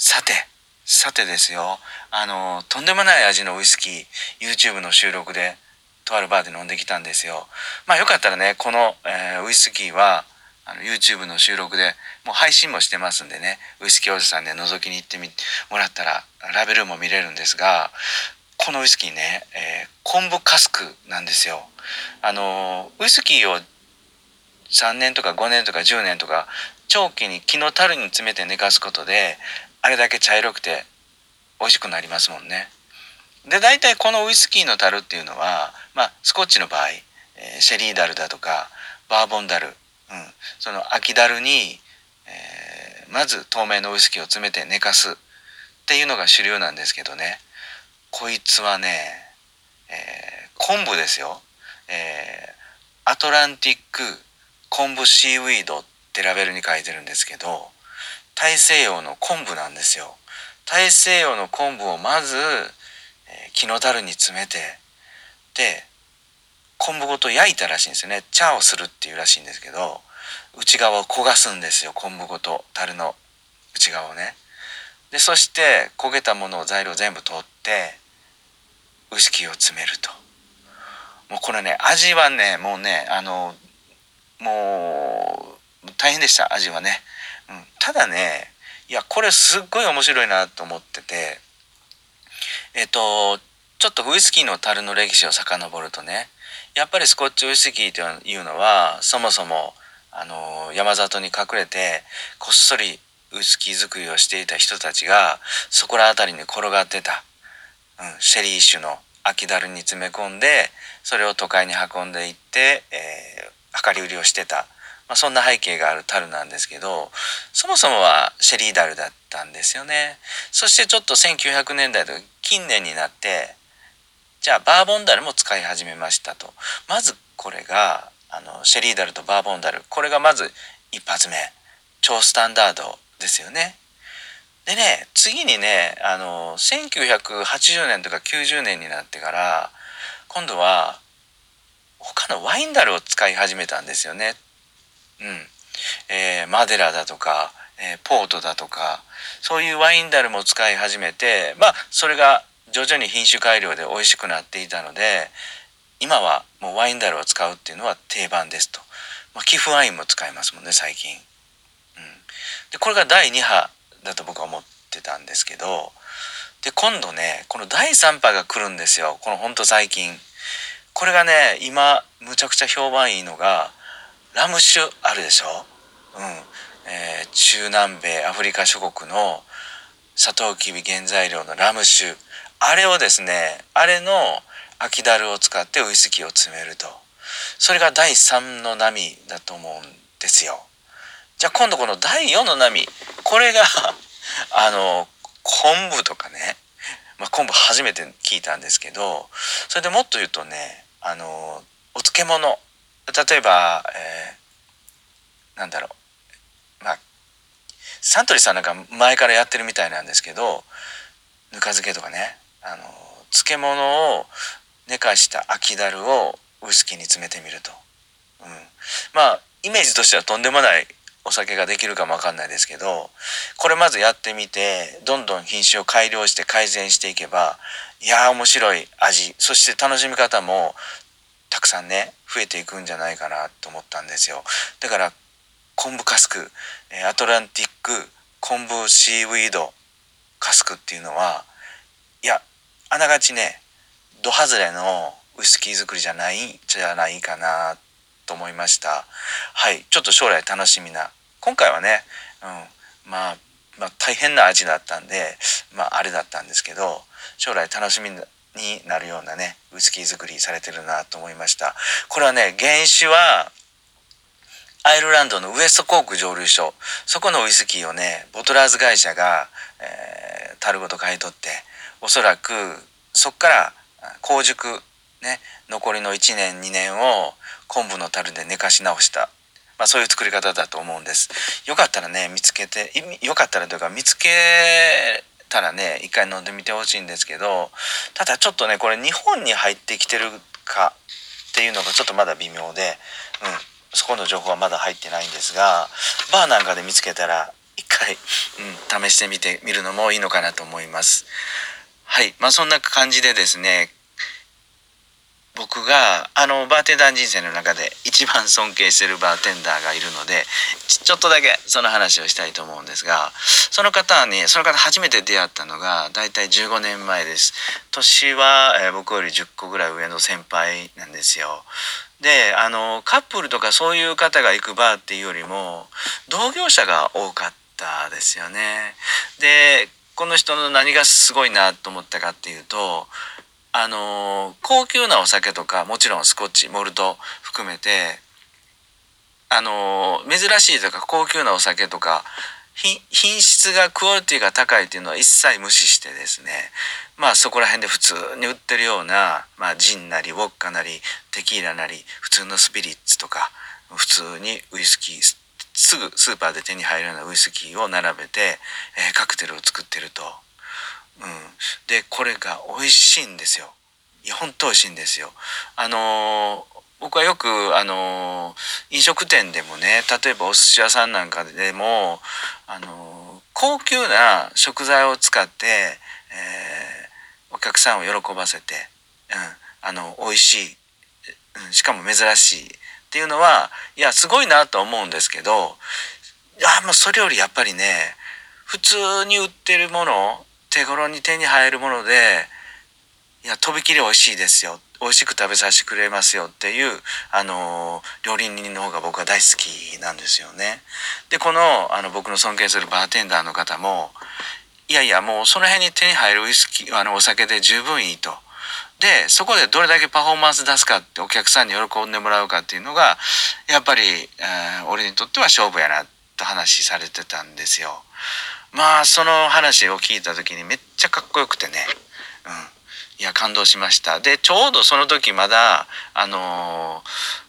さてさてですよ。あのとんでもない味のウイスキー YouTube の収録でとあるバーで飲んできたんですよ。まあよかったらねこの、えー、ウイスキーはあの YouTube の収録でもう配信もしてますんでねウイスキーおじさんで覗きに行ってみもらったらラベルも見れるんですがこのウイスキーね、えー、昆布カスクなんですよ。あのウイスキーを3年とか5年とか10年とか長期に木の樽に詰めて寝かすことであれだけ茶色くて美味しくなりますもんね。で大体このウイスキーの樽っていうのは、まあ、スコッチの場合、えー、シェリーダルだとかバーボンダル、うん、その秋ダルに、えー、まず透明のウイスキーを詰めて寝かすっていうのが主流なんですけどねこいつはね、えー、昆布ですよ、えー、アトランティック昆布シーウィードってラベルに書いてるんですけど大西洋の昆布なんですよ。大西洋の昆布をまず、え、木の樽に詰めてで昆布ごと焼いたらしいんですよね。茶をするっていうらしいんですけど内側を焦がすんですよ昆布ごと樽の内側をね。でそして焦げたものを材料全部取ってウイスキーを詰めると。もうこれね味はねもうねあのもう大変でした味はね、うん、ただねいやこれすっごい面白いなと思っててえっとちょっとウイスキーの樽の歴史を遡るとねやっぱりスコッチウイスキーというのはそもそもあの山里に隠れてこっそりウイスキー作りをしていた人たちがそこら辺りに転がってた、うん、シェリー酒の秋だるに詰め込んでそれを都会に運んでいって、えー、量り売りをしてた、まあ、そんな背景がある樽なんですけどそもそもはシェリーダルだったんですよね。そしてちょっと1900年代とか近年になってじゃあバーボンダルも使い始めましたと。まずこれがあのシェリーダルとバーボンダルこれがまず一発目超スタンダードですよね。でね次にねあの1980年とか90年になってから今度は他のワインダルを使い始めたんですよね。うん。えー、マデラだとか、えー、ポートだとかそういうワインダルも使い始めてまあそれが徐々に品種改良で美味しくなっていたので今はもうワインダルを使うっていうのは定番ですと、まあ、寄付ワインも使いますもんね最近。うん。でこれが第2波だと僕は思ってたんですけどで今度ねこの第3波が来るんですよ。このほんと最近。これがね今むちゃくちゃ評判いいのがラム酒あるでしょ？うん、えー、中南米アフリカ諸国のサトウキビ原材料のラム酒。あれをですねあれの秋ダルを使ってウイスキーを詰めると。それが第3の波だと思うんですよ。じゃあ今度この第4の波これが あの昆布とかね、まあ、昆布初めて聞いたんですけどそれでもっと言うとねあのお漬物。例えば、えー、なんだろう。まあサントリーさんなんか前からやってるみたいなんですけどぬか漬けとかね。あの漬物を寝かした秋だるをウイスキーに詰めてみると、うん、まあイメージとしてはとんでもないお酒ができるかもわかんないですけどこれまずやってみてどんどん品種を改良して改善していけばいやー面白い味。そして楽しみ方もたくさんね増えていくんじゃないかなと思ったんですよ。だから昆布カスクアトランティック昆布シーウィードカスクっていうのはいやあながちねド外れのウイスキー作りじゃないじゃないかなと思いました。はいちょっと将来楽しみな今回はね、うん、まあ、まあ、大変な味だったんで、まあ、あれだったんですけど将来楽しみになるようなねウイスキー作りされてるなと思いました。これはね原酒はアイルランドのウエストコーク蒸留所。そこのウイスキーをねボトラーズ会社が、えー、樽ごと買い取っておそらくそっから香熟ね残りの1年2年を昆布の樽で寝かし直した。まあ、そういう作り方だと思うんです。よかったらね見つけてよかったらというか見つけたらね一回飲んでみてほしいんですけどただちょっとねこれ日本に入ってきてるかっていうのがちょっとまだ微妙で、うん、そこの情報はまだ入ってないんですがバーなんかで見つけたら一回、うん、試してみてみるのもいいのかなと思います。はいまあそんな感じでですね僕があのバーテンダー人生の中で一番尊敬してるバーテンダーがいるのでちょっとだけその話をしたいと思うんですがその方はねその方初めて出会ったのが大体15年前です。年は、えー、僕より10個ぐらい上の先輩なんですよ。であのカップルとかそういう方が行くバーっていうよりも同業者が多かったですよね。でこの人の何がすごいなと思ったかっていうとあの高級なお酒とかもちろんスコッチモルト含めてあの珍しいとか高級なお酒とか品質がクオリティが高いっていうのは一切無視してですねまあそこら辺で普通に売ってるような、まあ、ジンなりウォッカなりテキーラなり普通のスピリッツとか普通にウイスキーすぐスーパーで手に入るようなウイスキーを並べて、えー、カクテルを作ってると。うん、でこれが美味しいんですよ。本当美味しいんですよ。あのー僕はよくあの飲食店でもね例えばお寿司屋さんなんかでもあの高級な食材を使って、えー、お客さんを喜ばせて、うん、あの美味しい、うん、しかも珍しいっていうのはいやすごいなと思うんですけどいやもうそれよりやっぱりね普通に売ってるもの手頃に手に入るものでいやとびきり美味しいですよ美味しく食べさせてくれますよっていう、あの料理人の方が僕は大好きなんですよね。でこのあの僕の尊敬するバーテンダーの方もいやいやもうその辺に手に入るウイスキーあのお酒で十分いいと。でそこでどれだけパフォーマンス出すかってお客さんに喜んでもらうかっていうのがやっぱり、えー、俺にとっては勝負やなと話されてたんですよ。まあその話を聞いた時にめっちゃかっこよくてね。うん。いや感動しました。でちょうどその時まだあの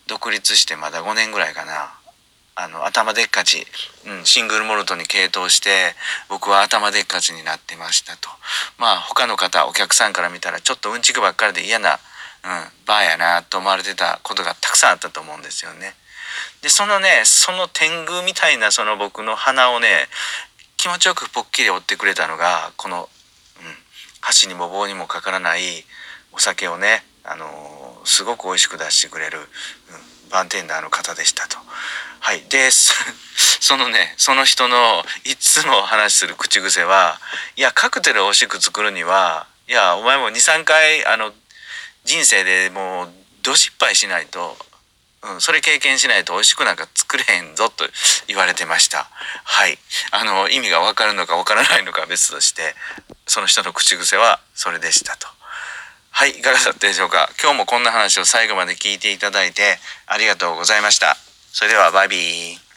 独立してまだ5年ぐらいかな。あの頭でっかち、うん、シングルモルトに傾倒して僕は頭でっかちになってましたと。まあ他の方お客さんから見たらちょっとうんちくばっかりで嫌な、うん、バーやなと思われてたことがたくさんあったと思うんですよね。でそのねその天狗みたいなその僕の鼻をね気持ちよくぽっきり折ってくれたのがこのうん箸にも棒にもかからないお酒をね、あのー、すごく美味しく出してくれる、うん、バーテンダーの方でしたと。はい。で、そのね、その人のいつも話する口癖は、いや、カクテルを美味しく作るには、いや、お前も2、3回、あの、人生でもう、ど失敗しないと、うん、それ経験しないと美味しくなんか作れへんぞと言われてました。はい。あの、意味がわかるのかわからないのか別として、その人の口癖はそれでしたと。はい、いかがだったでしょうか？今日もこんな話を最後まで聞いていただいてありがとうございました。それではバイビー。